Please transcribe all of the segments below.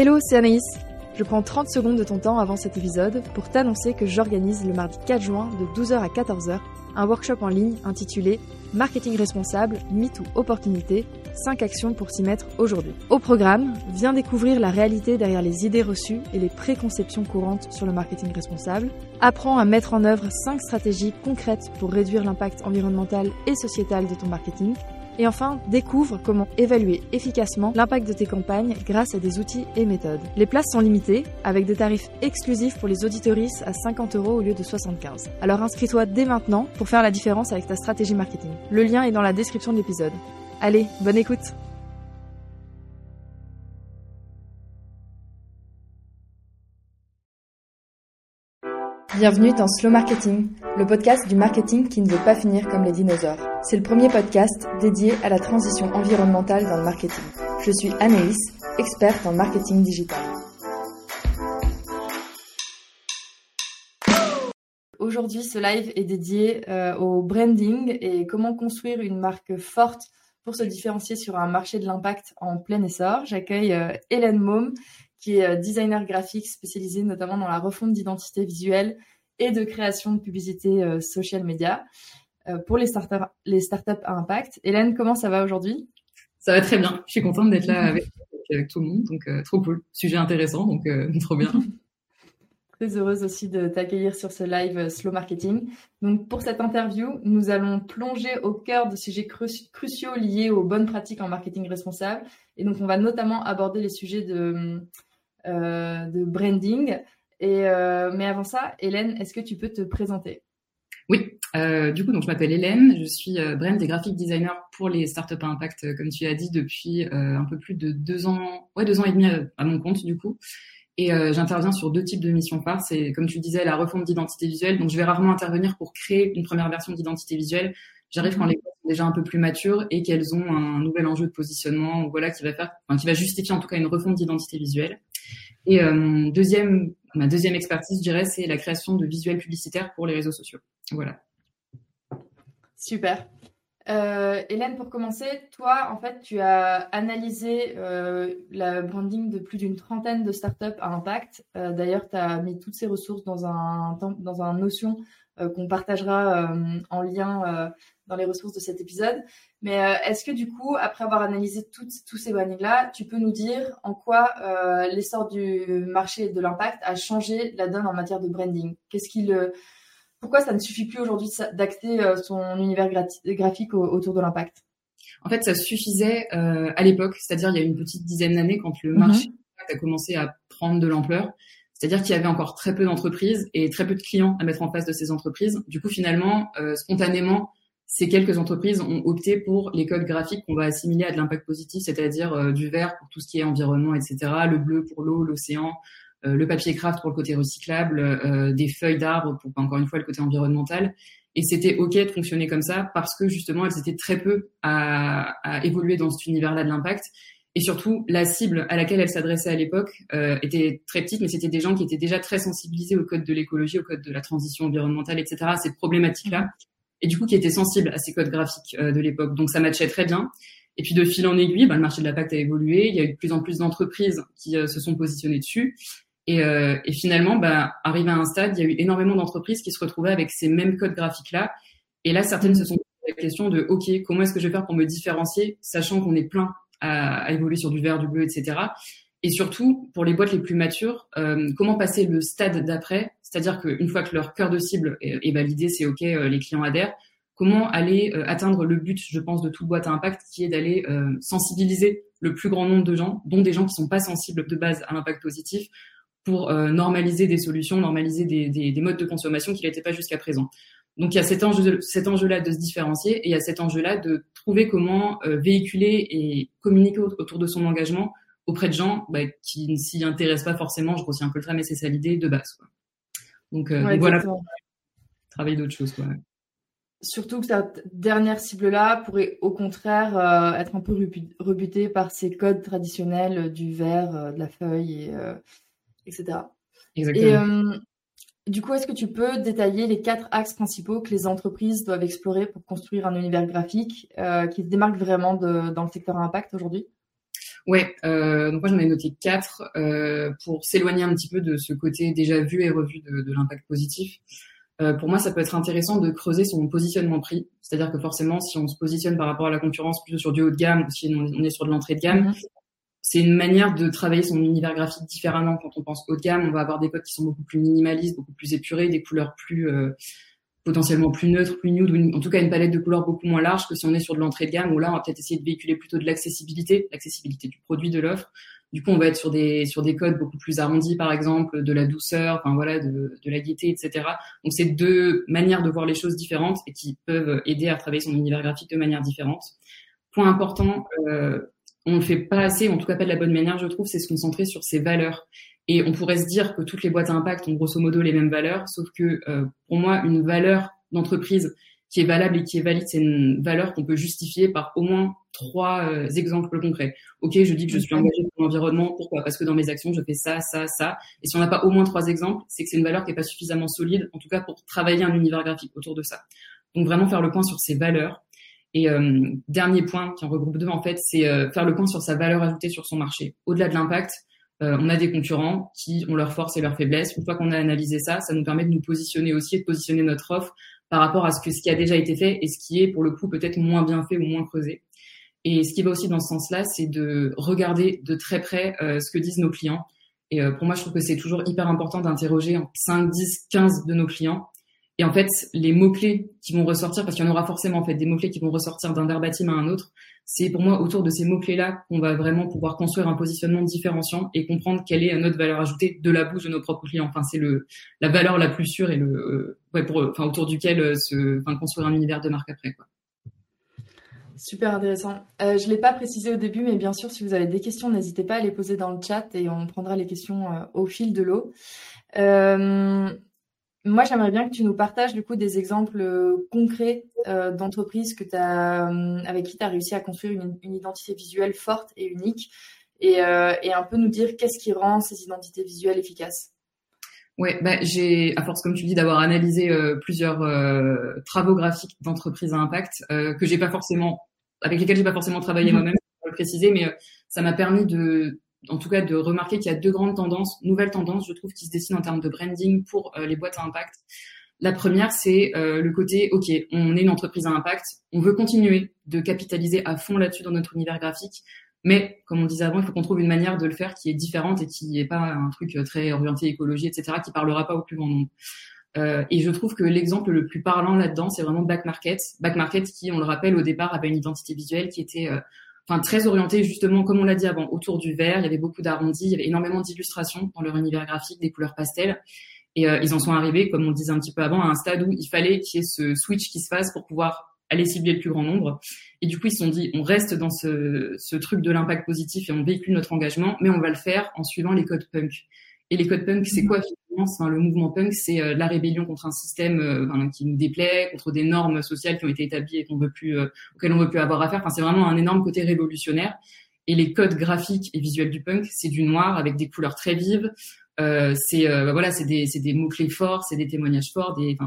Hello, c'est Anaïs. Je prends 30 secondes de ton temps avant cet épisode pour t'annoncer que j'organise le mardi 4 juin de 12h à 14h un workshop en ligne intitulé Marketing responsable, mythe ou opportunité, 5 actions pour s'y mettre aujourd'hui. Au programme, viens découvrir la réalité derrière les idées reçues et les préconceptions courantes sur le marketing responsable. Apprends à mettre en œuvre 5 stratégies concrètes pour réduire l'impact environnemental et sociétal de ton marketing et enfin, découvre comment évaluer efficacement l'impact de tes campagnes grâce à des outils et méthodes. Les places sont limitées, avec des tarifs exclusifs pour les auditoristes à 50 euros au lieu de 75. Alors inscris-toi dès maintenant pour faire la différence avec ta stratégie marketing. Le lien est dans la description de l'épisode. Allez, bonne écoute Bienvenue dans Slow Marketing, le podcast du marketing qui ne veut pas finir comme les dinosaures. C'est le premier podcast dédié à la transition environnementale dans le marketing. Je suis Anaïs, experte en marketing digital. Aujourd'hui, ce live est dédié euh, au branding et comment construire une marque forte pour se différencier sur un marché de l'impact en plein essor. J'accueille euh, Hélène Maume, qui est euh, designer graphique spécialisé notamment dans la refonte d'identité visuelle et de création de publicité euh, social media euh, pour les startups, les startups à impact. Hélène, comment ça va aujourd'hui? Ça va très bien. Je suis contente d'être là avec, avec, tout le monde, donc trop cool. Sujet intéressant, donc trop bien. Très heureuse aussi de t'accueillir sur ce live Slow Marketing. Donc pour cette interview, nous allons plonger au cœur de sujets cruciaux liés aux bonnes pratiques en marketing responsable. Et donc on va notamment aborder les sujets de euh, de branding. Et, euh, mais avant ça, Hélène, est-ce que tu peux te présenter? Oui, euh, du coup, donc je m'appelle Hélène, je suis euh, brand et graphic designer pour les startups à impact, comme tu as dit, depuis un peu plus de deux ans, ouais, deux ans et demi à, mon compte du coup. Et j'interviens sur deux types de missions phares. C'est, comme tu disais, la refonte d'identité visuelle. Donc, je vais rarement intervenir pour créer une première version d'identité visuelle. J'arrive quand mhm. les boîtes sont déjà un peu plus matures et qu'elles ont un nouvel enjeu de positionnement, voilà, qui va faire, enfin, qui va justifier en tout cas une refonte d'identité visuelle. Et euh, deuxième, ma deuxième expertise, je dirais, c'est la création de visuels publicitaires pour les réseaux sociaux. Voilà. Super. Euh, Hélène, pour commencer, toi, en fait, tu as analysé euh, la branding de plus d'une trentaine de startups à impact. Euh, D'ailleurs, tu as mis toutes ces ressources dans un, dans un Notion qu'on partagera en lien dans les ressources de cet épisode. Mais euh, est-ce que du coup, après avoir analysé tous ces brandings-là, tu peux nous dire en quoi euh, l'essor du marché de l'impact a changé la donne en matière de branding? Qu'est-ce qu'il, pourquoi ça ne suffit plus aujourd'hui d'acter euh, son univers graphique autour de l'impact? En fait, ça suffisait euh, à l'époque, c'est-à-dire il y a une petite dizaine d'années quand le marché mm-hmm. a commencé à prendre de l'ampleur. C'est-à-dire qu'il y avait encore très peu d'entreprises et très peu de clients à mettre en face de ces entreprises. Du coup, finalement, euh, spontanément, ces quelques entreprises ont opté pour les codes graphiques qu'on va assimiler à de l'impact positif, c'est-à-dire euh, du vert pour tout ce qui est environnement, etc., le bleu pour l'eau, l'océan, euh, le papier craft pour le côté recyclable, euh, des feuilles d'arbres pour encore une fois le côté environnemental. Et c'était ok de fonctionner comme ça parce que justement elles étaient très peu à, à évoluer dans cet univers-là de l'impact. Et surtout, la cible à laquelle elles s'adressaient à l'époque était très petite, mais c'était des gens qui étaient déjà très sensibilisés au code de l'écologie, au code de la transition environnementale, etc., ces problématiques-là et du coup qui était sensible à ces codes graphiques euh, de l'époque. Donc ça matchait très bien. Et puis de fil en aiguille, bah, le marché de la pacte a évolué. Il y a eu de plus en plus d'entreprises qui euh, se sont positionnées dessus. Et, euh, et finalement, bah, arrivé à un stade, il y a eu énormément d'entreprises qui se retrouvaient avec ces mêmes codes graphiques-là. Et là, certaines se sont posées la question de, OK, comment est-ce que je vais faire pour me différencier, sachant qu'on est plein à, évoluer sur du vert, du bleu, etc. Et surtout, pour les boîtes les plus matures, euh, comment passer le stade d'après? C'est-à-dire qu'une fois que leur cœur de cible est, validé, c'est OK, euh, les clients adhèrent. Comment aller euh, atteindre le but, je pense, de toute boîte à impact, qui est d'aller euh, sensibiliser le plus grand nombre de gens, dont des gens qui sont pas sensibles de base à l'impact positif, pour normaliser des solutions, normaliser des, des, des modes de consommation qui n'étaient pas jusqu'à présent. Donc il y a cet enjeu, cet enjeu-là de se différencier et il y a cet enjeu-là de trouver comment véhiculer et communiquer autour de son engagement auprès de gens bah, qui ne s'y intéressent pas forcément. Je grossis un peu le trait, mais c'est ça l'idée de base. Quoi. Donc, euh, voilà, travailler d'autres choses. Quoi. Surtout que cette dernière cible-là pourrait au contraire euh, être un peu rebutée par ces codes traditionnels du verre, euh, de la feuille, et, etc. Exactement. Et du coup, est-ce que tu peux détailler les quatre axes principaux que les entreprises doivent explorer pour construire un univers graphique qui se démarque vraiment de, dans le secteur impact aujourd'hui? Ouais, euh, donc moi j'en ai noté quatre euh, pour s'éloigner un petit peu de ce côté déjà vu et revu de, de l'impact positif. Euh, pour moi, ça peut être intéressant de creuser son positionnement prix, c'est-à-dire que forcément, si on se positionne par rapport à la concurrence plutôt sur du haut de gamme ou si on est sur de l'entrée de gamme, mm-hmm. c'est une manière de travailler son univers graphique différemment. Quand on pense haut de gamme, on va avoir des codes qui sont beaucoup plus minimalistes, beaucoup plus épurés, des couleurs plus potentiellement plus neutre, plus nude, ou en tout cas une palette de couleurs beaucoup moins large que si on est sur de l'entrée de gamme, où là, on va peut-être essayer de véhiculer plutôt de l'accessibilité, l'accessibilité du produit, de l'offre. Du coup, on va être sur des sur des codes beaucoup plus arrondis, par exemple, de la douceur, enfin voilà, de, de la gaieté, etc. Donc, c'est deux manières de voir les choses différentes et qui peuvent aider à travailler son univers graphique de manière différente. Point important, euh, on ne fait pas assez, en tout cas pas de la bonne manière, je trouve, c'est se concentrer sur ses valeurs. Et on pourrait se dire que toutes les boîtes à impact ont grosso modo les mêmes valeurs, sauf que euh, pour moi, une valeur d'entreprise qui est valable et qui est valide, c'est une valeur qu'on peut justifier par au moins trois euh, exemples concrets. Ok, je dis que je suis engagé pour l'environnement. Pourquoi? Parce que dans mes actions, je fais ça, ça, ça. Et si on n'a pas au moins trois exemples, c'est que c'est une valeur qui n'est pas suffisamment solide, en tout cas pour travailler un univers graphique autour de ça. Donc vraiment faire le point sur ces valeurs. Et euh, dernier point qui en regroupe deux en fait, c'est faire le point sur sa valeur ajoutée sur son marché. Au-delà de l'impact, euh, on a des concurrents qui ont leurs forces et leurs faiblesses. Une fois qu'on a analysé ça, ça nous permet de nous positionner aussi et de positionner notre offre par rapport à ce, que, ce qui a déjà été fait et ce qui est pour le coup peut-être moins bien fait ou moins creusé. Et ce qui va aussi dans ce sens-là, c'est de regarder de très près euh, ce que disent nos clients. Et euh, pour moi, je trouve que c'est toujours hyper important d'interroger 5, 10, 15 de nos clients et en fait, les mots-clés qui vont ressortir, parce qu'il y en aura forcément en fait des mots-clés qui vont ressortir d'un verbatim à un autre, c'est pour moi autour de ces mots-clés-là qu'on va vraiment pouvoir construire un positionnement différenciant et comprendre quelle est notre valeur ajoutée de la bouche de nos propres clients. Enfin, c'est le la valeur la plus sûre et le euh, enfin autour duquel euh, se construire un univers de marque après. Super intéressant. Euh, je l'ai pas précisé au début, mais bien sûr, si vous avez des questions, n'hésitez pas à les poser dans le chat et on prendra les questions au fil de l'eau. Moi, j'aimerais bien que tu nous partages du coup des exemples euh, concrets euh, d'entreprises que as, euh, avec qui tu as réussi à construire une, identité visuelle forte et unique et, un peu nous dire qu'est-ce qui rend ces identités visuelles efficaces. Ouais, bah, j'ai, à force, comme tu dis, d'avoir analysé plusieurs travaux graphiques d'entreprises à impact que j'ai pas forcément, avec lesquels j'ai pas forcément travaillé mm-hmm. moi-même, pour le préciser, mais ça m'a permis de en tout cas de remarquer qu'il y a deux grandes tendances, nouvelles tendances, je trouve, qui se dessinent en termes de branding pour euh, les boîtes à impact. La première, c'est euh, le côté, OK, on est une entreprise à impact, on veut continuer de capitaliser à fond là-dessus dans notre univers graphique, mais comme on disait avant, il faut qu'on trouve une manière de le faire qui est différente et qui n'est pas un truc euh, très orienté écologie, etc., qui parlera pas au plus grand nombre. Euh, et je trouve que l'exemple le plus parlant là-dedans, c'est vraiment Back Market. Back Market qui, on le rappelle, au départ avait une identité visuelle qui était enfin très orienté justement, comme on l'a dit avant, autour du vert. Il y avait beaucoup d'arrondis, il y avait énormément d'illustrations dans leur univers graphique, des couleurs pastel. Et euh, ils en sont arrivés, comme on le disait un petit peu avant, à un stade où il fallait qu'il y ait ce switch qui se fasse pour pouvoir aller cibler le plus grand nombre. Et du coup, ils se sont dit, on reste dans ce, ce truc de l'impact positif et on véhicule notre engagement, mais on va le faire en suivant les codes punk. Et les codes punk, c'est quoi finalement Le mouvement punk, c'est euh, la rébellion contre un système euh, qui nous déplaît, contre des normes sociales qui ont été établies et qu'on veut plus, euh, auxquelles on veut plus avoir affaire. Enfin, c'est vraiment un énorme côté révolutionnaire. Et les codes graphiques et visuels du punk, c'est du noir avec des couleurs très vives. C'est bah voilà, c'est des, mots clés forts, c'est des témoignages forts, des,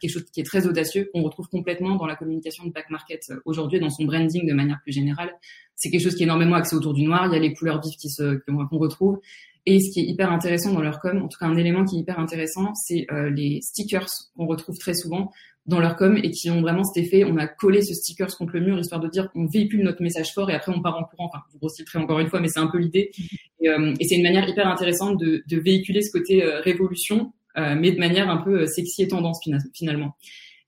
quelque chose qui est très audacieux qu'on retrouve complètement dans la communication de back market aujourd'hui, dans son branding de manière plus générale. C'est quelque chose qui est énormément axé autour du noir. Il y a les couleurs vives qui se qu'on retrouve et ce qui est hyper intéressant dans leur com, en tout cas un élément qui est hyper intéressant, c'est euh, les stickers qu'on retrouve très souvent dans leur com et qui ont vraiment cet effet, on a collé ce sticker contre le mur histoire de dire qu'on véhicule notre message fort et après on part en courant. Enfin, vous reciterez encore une fois, mais c'est un peu l'idée. Et, euh, et c'est une manière hyper intéressante de, de véhiculer ce côté euh, révolution, mais de manière un peu sexy et tendance finalement.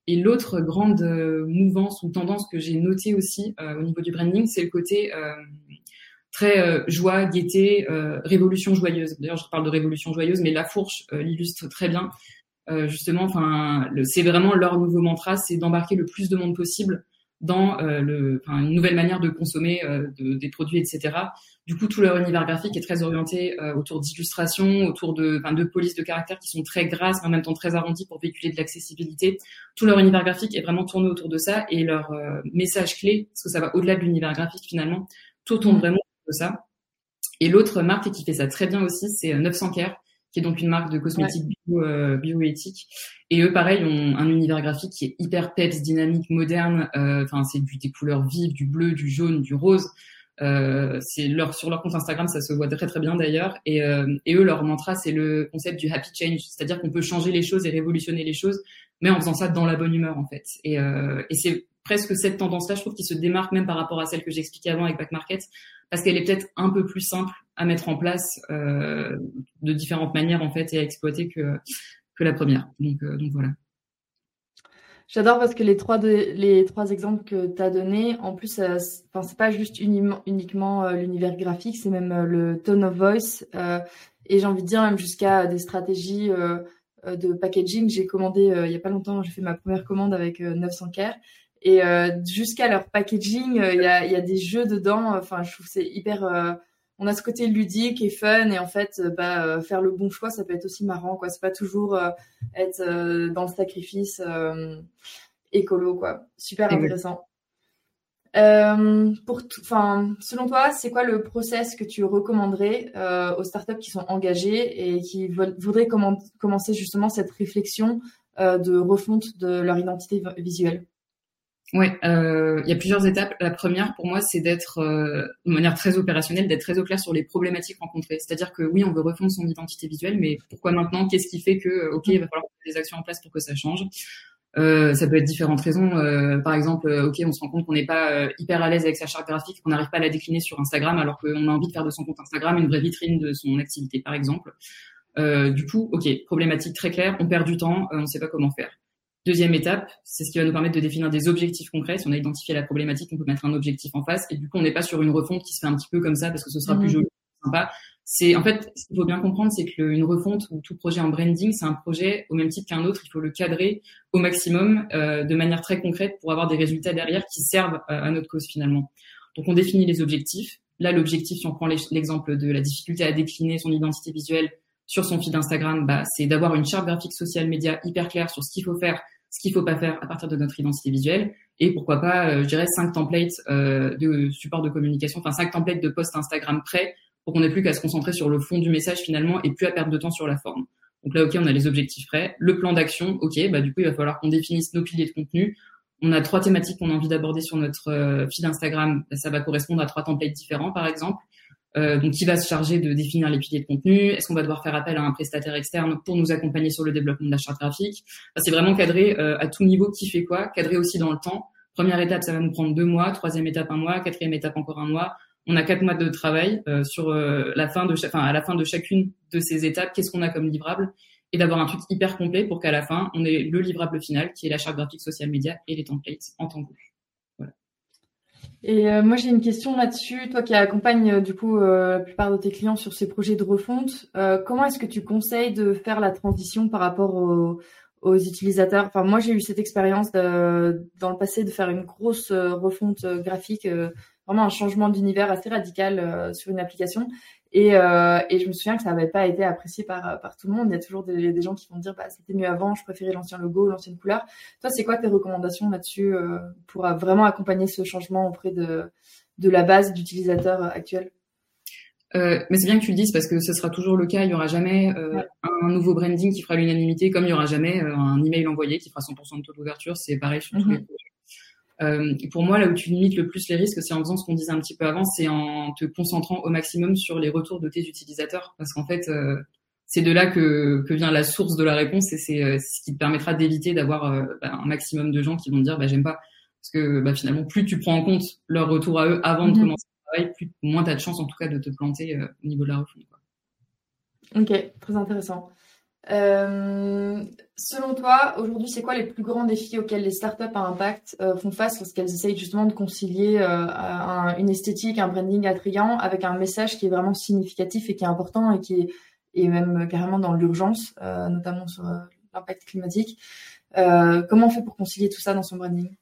Et l'autre grande mouvance ou tendance que j'ai notée aussi au niveau du branding, c'est le côté très euh, joie, gaieté, euh, révolution joyeuse. D'ailleurs, je parle de révolution joyeuse, mais La Fourche euh, l'illustre très bien. justement, enfin, c'est vraiment leur nouveau mantra, c'est d'embarquer le plus de monde possible dans le, une nouvelle manière de consommer de, des produits, etc. Du coup, tout leur univers graphique est très orienté autour d'illustrations, autour de, de polices de caractère qui sont très grasses, mais en même temps très arrondies pour véhiculer de l'accessibilité. Tout leur univers graphique est vraiment tourné autour de ça et leur message clé, parce que ça va au-delà de l'univers graphique finalement, tout tourne mmh. Ça. Et l'autre marque qui fait ça très bien aussi, c'est 900 euh, Care, qui est donc une marque de cosmétiques bio, euh, bioéthique. Et eux, pareil, ont un univers graphique qui est hyper peps, dynamique, moderne. Euh, enfin, c'est des couleurs vives, du bleu, du jaune, du rose. Euh, c'est leur sur leur compte Instagram, ça se voit très très bien d'ailleurs. Et, euh, et eux, leur mantra, c'est le concept du happy change, c'est-à-dire qu'on peut changer les choses et révolutionner les choses, mais en faisant ça dans la bonne humeur en fait. Et, euh, et c'est presque cette tendance-là, je trouve, qui se démarque même par rapport à celle que j'expliquais avant avec Back Market, parce qu'elle est peut-être un peu plus simple à mettre en place euh, de différentes manières en fait et à exploiter que que la première. Donc, euh, voilà. J'adore parce que les trois, les trois exemples que tu as donnés, en plus, enfin, c'est pas juste uniquement, euh, l'univers graphique, c'est même le tone of voice. et j'ai envie de dire même jusqu'à des stratégies de packaging. J'ai commandé il y a pas longtemps, j'ai fait ma première commande avec 900 care. Et jusqu'à leur packaging, il y a, y, a, des jeux dedans. Enfin, je trouve c'est hyper on a ce côté ludique et fun. Et en fait euh, bah, euh, faire le bon choix ça peut être aussi marrant quoi. C'est pas toujours euh, être dans le sacrifice écolo quoi. Super intéressant. Pour enfin selon toi c'est quoi le process que tu recommanderais aux startups qui sont engagées et qui voudraient commencer justement cette réflexion de refonte de leur identité visuelle? Ouais, euh, il y a plusieurs étapes. La première, pour moi, c'est d'être euh, de manière très opérationnelle, d'être très au clair sur les problématiques rencontrées. C'est-à-dire que oui, on veut refondre son identité visuelle, mais pourquoi maintenant? Qu'est-ce qui fait que, euh, ok, il va falloir mettre des actions en place pour que ça change? Euh, ça peut être différentes raisons. Euh, par exemple, euh, ok, on se rend compte qu'on n'est pas hyper à l'aise avec sa charte graphique, qu'on n'arrive pas à la décliner sur Instagram, alors qu'on a envie de faire de son compte Instagram une vraie vitrine de son activité, par exemple. du coup, ok, problématique très claire, on perd du temps, on ne sait pas comment faire. Deuxième étape, c'est ce qui va nous permettre de définir des objectifs concrets. Si on a identifié la problématique, on peut mettre un objectif en face. Et du coup, on n'est pas sur une refonte qui se fait un petit peu comme ça parce que ce sera plus mhm. joli, plus sympa. C'est en fait, ce qu'il faut bien comprendre, c'est qu'une refonte ou tout projet en branding, c'est un projet au même titre qu'un autre. Il faut le cadrer au maximum, euh, de manière très concrète, pour avoir des résultats derrière qui servent euh, à notre cause finalement. Donc, on définit les objectifs. Là, l'objectif, si on prend l'exemple de la difficulté à décliner son identité visuelle, sur son feed Instagram, bah, c'est d'avoir une charte graphique social média hyper claire sur ce qu'il faut faire, ce qu'il faut pas faire à partir de notre identité visuelle, et pourquoi pas, euh, je dirais, cinq templates euh, de support de communication, enfin cinq templates de post Instagram prêts pour qu'on n'ait plus qu'à se concentrer sur le fond du message finalement et plus à perdre de temps sur la forme. Donc là, ok, on a les objectifs prêts, le plan d'action, ok, bah du coup, il va falloir qu'on définisse nos piliers de contenu. On a trois thématiques qu'on a envie d'aborder sur notre euh, feed Instagram. Ça va correspondre à trois templates différents, par exemple. Euh, donc, qui va se charger de définir les piliers de contenu? Est-ce qu'on va devoir faire appel à un prestataire externe pour nous accompagner sur le développement de la charte graphique C'est vraiment cadré euh, à tout niveau qui fait quoi, cadré aussi dans le temps. Première étape, ça va nous prendre deux mois. Troisième étape, un mois. Quatrième étape, encore un mois. On a quatre mois de travail euh, sur la fin de, enfin, à la fin de chacune de ces étapes. Qu'est-ce qu'on a comme livrable? Et d'avoir un truc hyper complet pour qu'à la fin, on ait le livrable final qui est la charte graphique social média et les templates en temps et euh, moi, j'ai une question là-dessus. Toi qui accompagnes euh, du coup euh, la plupart de tes clients sur ces projets de refonte, comment est-ce que tu conseilles de faire la transition par rapport aux, aux utilisateurs? Enfin, moi, j'ai eu cette expérience dans le passé de faire une grosse refonte graphique, vraiment un changement d'univers assez radical sur une application. Et, euh, et, je me souviens que ça n'avait pas été apprécié par, par tout le monde. Il y a toujours des, des gens qui vont dire bah, c'était mieux avant, je préférais l'ancien logo, l'ancienne couleur. Toi, c'est quoi tes recommandations là-dessus euh, pour vraiment accompagner ce changement auprès de, de la base d'utilisateurs actuels? Euh, mais c'est bien que tu le dises parce que ce sera toujours le cas. Il n'y aura jamais euh, un nouveau branding qui fera l'unanimité, comme il n'y aura jamais euh, un email envoyé qui fera 100% de taux d'ouverture. C'est pareil sur tous mhm. les. Euh, pour moi, là où tu limites le plus les risques, c'est en faisant ce qu'on disait un petit peu avant, c'est en te concentrant au maximum sur les retours de tes utilisateurs, parce qu'en fait, euh, c'est de là que, que, vient la source de la réponse, et c'est euh, ce qui te permettra d'éviter d'avoir bah, un maximum de gens qui vont dire bah, j'aime pas, parce que bah, finalement, plus tu prends en compte leur retour à eux avant de mhm. commencer le travail, plus moins tu as de chance en tout cas de te planter au niveau de la refonte. Ok, très intéressant. Euh, selon toi, aujourd'hui, c'est quoi les plus grands défis auxquels les startups à impact euh, font face lorsqu'elles essayent justement de concilier euh, une esthétique, un branding attrayant avec un message qui est vraiment significatif et qui est important et qui est, même carrément dans l'urgence, notamment sur l'impact climatique. comment on fait pour concilier tout ça dans son branding?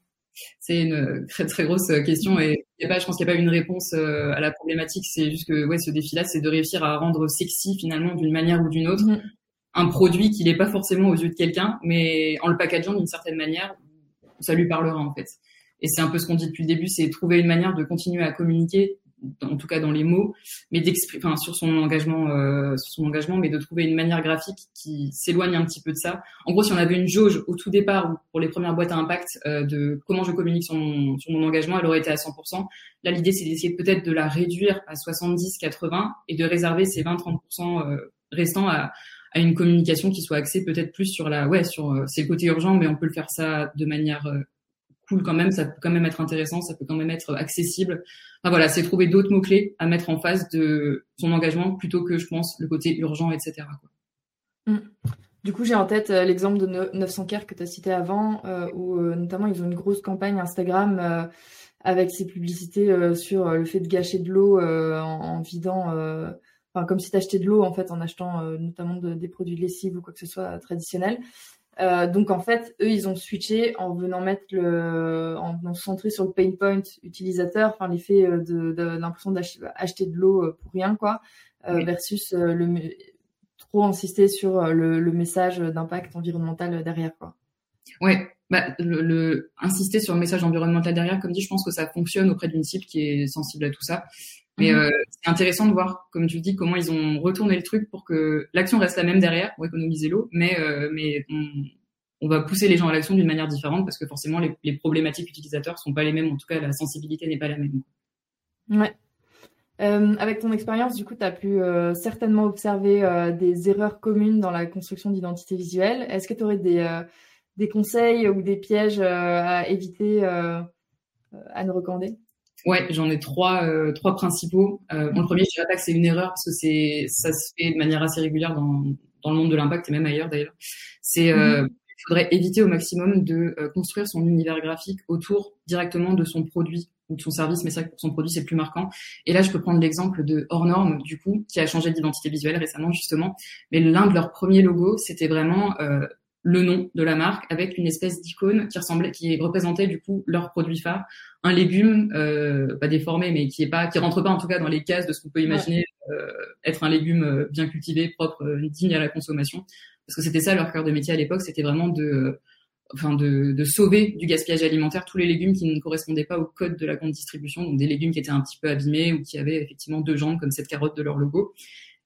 C'est une très très grosse question et y a pas, je pense qu'il n'y a pas une réponse à la problématique. C'est juste que ouais, ce défi-là, c'est de réussir à rendre sexy finalement d'une manière ou d'une autre. Mm un produit qui n'est pas forcément aux yeux de quelqu'un, mais en le packageant d'une certaine manière, ça lui parlera en fait. Et c'est un peu ce qu'on dit depuis le début, c'est trouver une manière de continuer à communiquer en tout cas dans les mots, mais d'exprimer, enfin sur son engagement, euh, sur son engagement, mais de trouver une manière graphique qui s'éloigne un petit peu de ça. En gros, si on avait une jauge au tout départ pour les premières boîtes à impact euh, de comment je communique sur mon, sur mon engagement, elle aurait été à 100%. Là, l'idée c'est d'essayer peut-être de la réduire à 70-80 et de réserver ces 20-30% euh, restants à, à une communication qui soit axée peut-être plus sur la, ouais, sur euh, c'est le côté urgent, mais on peut le faire ça de manière euh, cool quand même, ça peut quand même être intéressant, ça peut quand même être accessible. Enfin voilà, c'est trouver d'autres mots-clés à mettre en face de son engagement plutôt que, je pense, le côté urgent, etc. Mm. Du coup, j'ai en tête euh, l'exemple de 900 Care que tu as cité avant, euh, où euh, notamment ils ont une grosse campagne Instagram avec ces publicités sur le fait de gâcher de l'eau en, en, vidant, enfin comme si tu achetais de l'eau en fait en achetant notamment de, des produits de lessive ou quoi que ce soit traditionnel. Euh, donc en fait, eux, ils ont switché en venant mettre le, en, se centrer sur le pain point utilisateur, enfin l'effet euh, de, de, l'impression d'acheter de l'eau euh, pour rien, quoi, oui. versus le trop insister sur le, le message d'impact environnemental derrière, quoi. Ouais, bah, le, le, insister sur le message environnemental derrière, comme dit, je pense que ça fonctionne auprès d'une cible qui est sensible à tout ça. Mais mmh. euh, c'est intéressant de voir, comme tu dis, comment ils ont retourné le truc pour que l'action reste la même derrière pour économiser l'eau, mais euh, mais on, on, va pousser les gens à l'action d'une manière différente parce que forcément les, les, problématiques utilisateurs sont pas les mêmes. En tout cas, la sensibilité n'est pas la même. Ouais. Euh, avec ton expérience, du coup, tu as pu certainement observer des erreurs communes dans la construction d'identité visuelle. Est-ce que tu aurais des, des conseils ou des pièges à éviter à nous recommander? Ouais, j'en ai trois, euh, trois principaux. Euh, bon, le premier, je dirais pas que c'est une erreur parce que c'est, ça se fait de manière assez régulière dans, dans le monde de l'impact et même ailleurs d'ailleurs. C'est, euh, mm-hmm. il faudrait éviter au maximum de euh, construire son univers graphique autour directement de son produit ou de son service, mais c'est vrai que pour son produit c'est plus marquant. Et là, je peux prendre l'exemple de Hors Norme, du coup, qui a changé d'identité visuelle récemment justement. Mais l'un de leurs premiers logos, c'était vraiment euh, le nom de la marque avec une espèce d'icône qui ressemblait, qui représentait du coup leur produit phare, un légume euh, pas déformé mais qui est pas, qui rentre pas en tout cas dans les cases de ce qu'on peut imaginer euh, être un légume euh, bien cultivé, propre, euh, digne à la consommation, parce que c'était ça leur cœur de métier à l'époque, c'était vraiment de enfin de, de, sauver du gaspillage alimentaire tous les légumes qui ne correspondaient pas au code de la grande distribution, donc des légumes qui étaient un petit peu abîmés ou qui avaient effectivement deux jambes comme cette carotte de leur logo.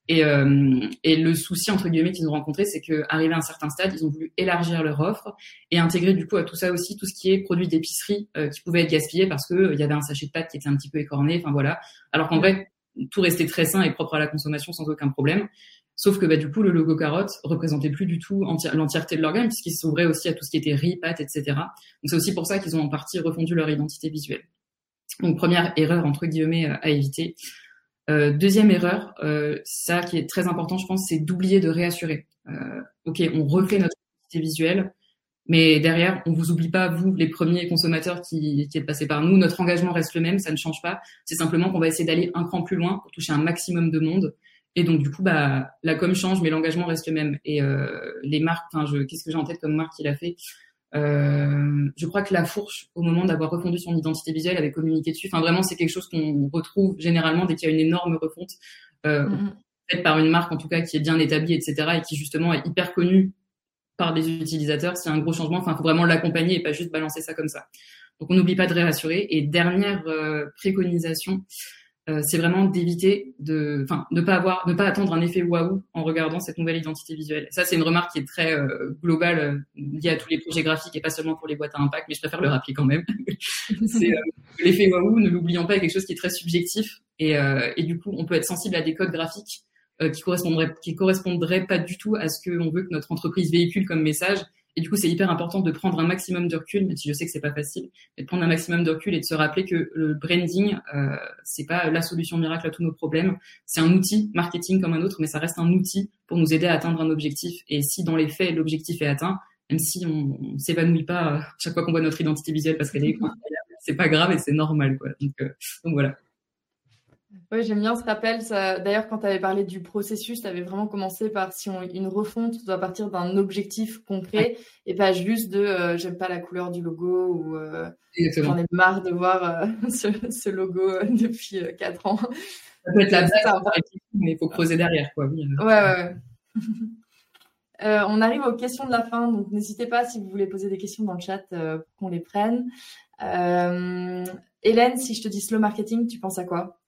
Et, euh, et, le souci entre guillemets qu'ils ont rencontré, c'est que arrivé à un certain stade, ils ont voulu élargir leur offre et intégrer du coup à tout ça aussi tout ce qui est produits d'épicerie euh, qui pouvaient être gaspillés parce que euh, il y avait un sachet de pâtes qui était un petit peu écorné. Enfin voilà. Alors qu'en vrai, tout restait très sain et propre à la consommation sans aucun problème. Sauf que bah, du coup, le logo carotte représentait plus du tout l'entièreté de leur gamme puisqu'ils s'ouvraient aussi à tout ce qui était riz, pâtes, etc. Donc c'est aussi pour ça qu'ils ont en partie refondu leur identité visuelle. Donc première erreur entre guillemets à éviter. Euh, deuxième erreur, euh, ça qui est très important, je pense, c'est d'oublier de réassurer. Euh, ok, on refait notre identité visuelle, mais derrière, on vous oublie pas, vous, les premiers consommateurs qui, qui êtes passés par nous. Notre engagement reste le même, ça ne change pas. C'est simplement qu'on va essayer d'aller un cran plus loin pour toucher un maximum de monde. Et donc, du coup, bah, la com change, mais l'engagement reste le même. Et euh, les marques, je, qu'est-ce que j'ai en tête comme marque qu'il a fait? Euh, je crois que la fourche, au moment d'avoir refondu son identité visuelle, avait communiqué dessus. Enfin, vraiment, c'est quelque chose qu'on retrouve généralement dès qu'il y a une énorme refonte, euh, mm-hmm. faite par une marque en tout cas qui est bien établie, etc., et qui justement est hyper connue par des utilisateurs. A un gros changement, enfin, faut vraiment l'accompagner et pas juste balancer ça comme ça. Donc, on n'oublie pas de réassurer. Et dernière euh, préconisation, c'est vraiment d'éviter de, enfin, ne pas avoir, ne pas attendre un effet waouh en regardant cette nouvelle identité visuelle. Ça, c'est une remarque qui est très euh, globale, euh, liée à tous les projets graphiques et pas seulement pour les boîtes à impact, mais je préfère le rappeler quand même. c'est l'effet waouh, ne l'oublions pas, est quelque chose qui est très subjectif et, et du coup, on peut être sensible à des codes graphiques qui correspondraient, qui correspondraient pas du tout à ce qu'on veut que notre entreprise véhicule comme message et du coup, c'est hyper important de prendre un maximum de recul, même si je sais que c'est pas facile, mais de prendre un maximum de recul et de se rappeler que le branding, euh, c'est pas la solution miracle à tous nos problèmes. C'est un outil marketing comme un autre, mais ça reste un outil pour nous aider à atteindre un objectif. Et si dans les faits l'objectif est atteint, même si on, on s'évanouit pas euh, chaque fois qu'on voit notre identité visuelle parce qu'elle est c'est pas grave et c'est normal, quoi. Donc, euh, donc voilà. Oui, j'aime bien ce rappel. D'ailleurs, quand tu avais parlé du processus, tu avais vraiment commencé par si on, une refonte doit partir d'un objectif concret ouais. et pas juste de euh, j'aime pas la couleur du logo ou euh, j'en ai marre de voir euh, ce, ce, logo depuis euh, quatre ans. Ça peut être la base, mais il faut creuser derrière. Quoi. Oui, ouais, ouais, ouais. on arrive aux questions de la fin, donc n'hésitez pas si vous voulez poser des questions dans le chat pour qu'on les prenne. Hélène, si je te dis slow marketing, tu penses à quoi?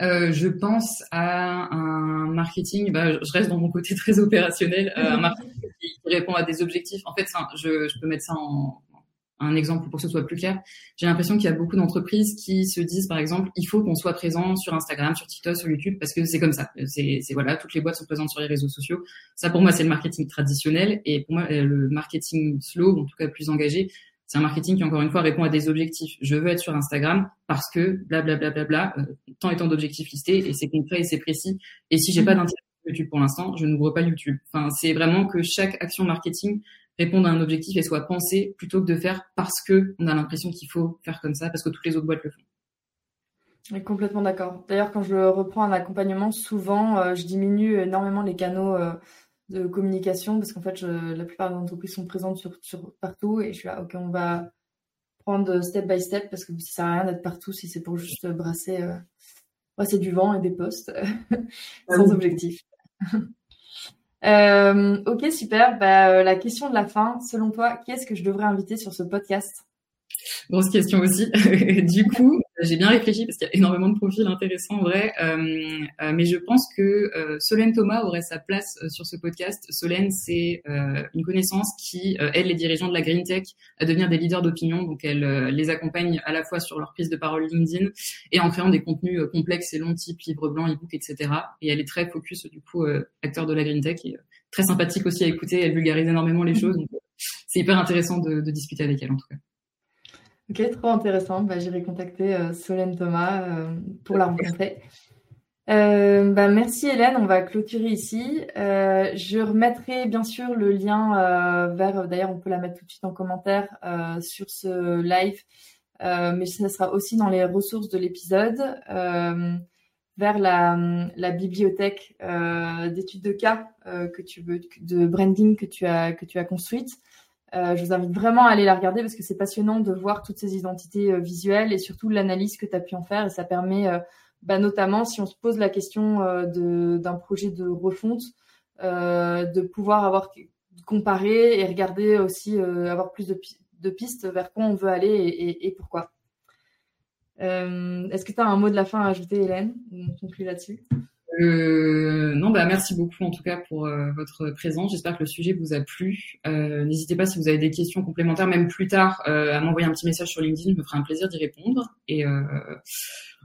Euh, je pense à un marketing, bah, je reste dans mon côté très opérationnel, euh, un marketing qui, répond à des objectifs. En fait, je, je peux mettre ça en, un exemple pour que ce soit plus clair. J'ai l'impression qu'il y a beaucoup d'entreprises qui se disent, par exemple, il faut qu'on soit présent sur Instagram, sur TikTok, sur YouTube, parce que c'est comme ça. C'est, voilà, toutes les boîtes sont présentes sur les réseaux sociaux. Ça, pour moi, c'est le marketing traditionnel, et pour moi, le marketing slow, en tout cas plus engagé, c'est un marketing qui, encore une fois, répond à des objectifs. Je veux être sur Instagram parce que blablabla, bla, bla, bla, euh, tant et tant d'objectifs listés, et c'est concret et c'est précis. Et si j'ai pas mhm. d'intérêt YouTube pour l'instant, je n'ouvre pas YouTube. Enfin, c'est vraiment que chaque action marketing répondre à un objectif et soit pensé plutôt que de faire parce que on a l'impression qu'il faut faire comme ça parce que toutes les autres boîtes le font. Suis complètement d'accord. D'ailleurs, quand je reprends un accompagnement, souvent, euh, je diminue énormément les canaux euh, de communication parce qu'en fait, la plupart des entreprises sont présentes sur, sur partout et je suis là, ok, on va prendre step by step parce que ça sert à rien d'être partout si c'est pour juste brasser, euh, brasser du vent et des postes sans objectif. Euh, ok, super. Bah, euh, la question de la fin, selon toi, qui est-ce que je devrais inviter sur ce podcast? Grosse question aussi. du coup, j'ai bien réfléchi parce qu'il y a énormément de profils intéressants en vrai, euh, euh, mais je pense que euh, Solène Thomas aurait sa place sur ce podcast. Solène, c'est une connaissance qui aide les dirigeants de la green tech à devenir des leaders d'opinion. Donc, elle les accompagne à la fois sur leur prise de parole LinkedIn et en créant des contenus complexes et longs, type livre blanc, e-book, etc. Et elle est très focus du coup acteur de la green tech et très sympathique aussi à écouter. Elle vulgarise énormément les choses. c'est hyper intéressant de, de discuter avec elle en tout cas. Ok, trop intéressant. Bah, J'irai contacter euh, Solène Thomas euh, pour la rencontrer. Euh, bah, merci Hélène, on va clôturer ici. Je remettrai bien sûr le lien vers, d'ailleurs on peut la mettre tout de suite en commentaire sur ce live, mais ça sera aussi dans les ressources de l'épisode, vers la, la bibliothèque d'études de cas que tu veux, de branding que tu as que tu as construite. Euh, je vous invite vraiment à aller la regarder parce que c'est passionnant de voir toutes ces identités euh, visuelles et surtout l'analyse que tu as pu en faire. Et ça permet, euh, bah, notamment si on se pose la question d'un projet de refonte, de pouvoir avoir comparé et regarder aussi, avoir plus de, pistes vers quoi on veut aller et, et pourquoi. Est-ce que tu as un mot de la fin à ajouter, Hélène On conclut là-dessus? Euh, non, bah merci beaucoup en tout cas pour euh, votre présence. J'espère que le sujet vous a plu. Euh, N'hésitez pas si vous avez des questions complémentaires, même plus tard, euh, à m'envoyer un petit message sur LinkedIn. Je me ferai un plaisir d'y répondre. Et, euh,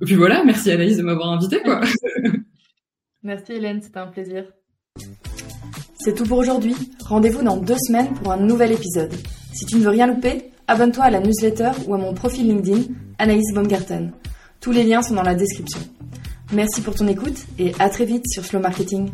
et, puis voilà, merci Anaïs de m'avoir invité. Quoi. merci Hélène, c'était un plaisir. C'est tout pour aujourd'hui. Rendez-vous dans deux semaines pour un nouvel épisode. Si tu ne veux rien louper, abonne-toi à la newsletter ou à mon profil LinkedIn, Anaïs Baumgarten. Tous les liens sont dans la description. Merci pour ton écoute et à très vite sur Slow Marketing.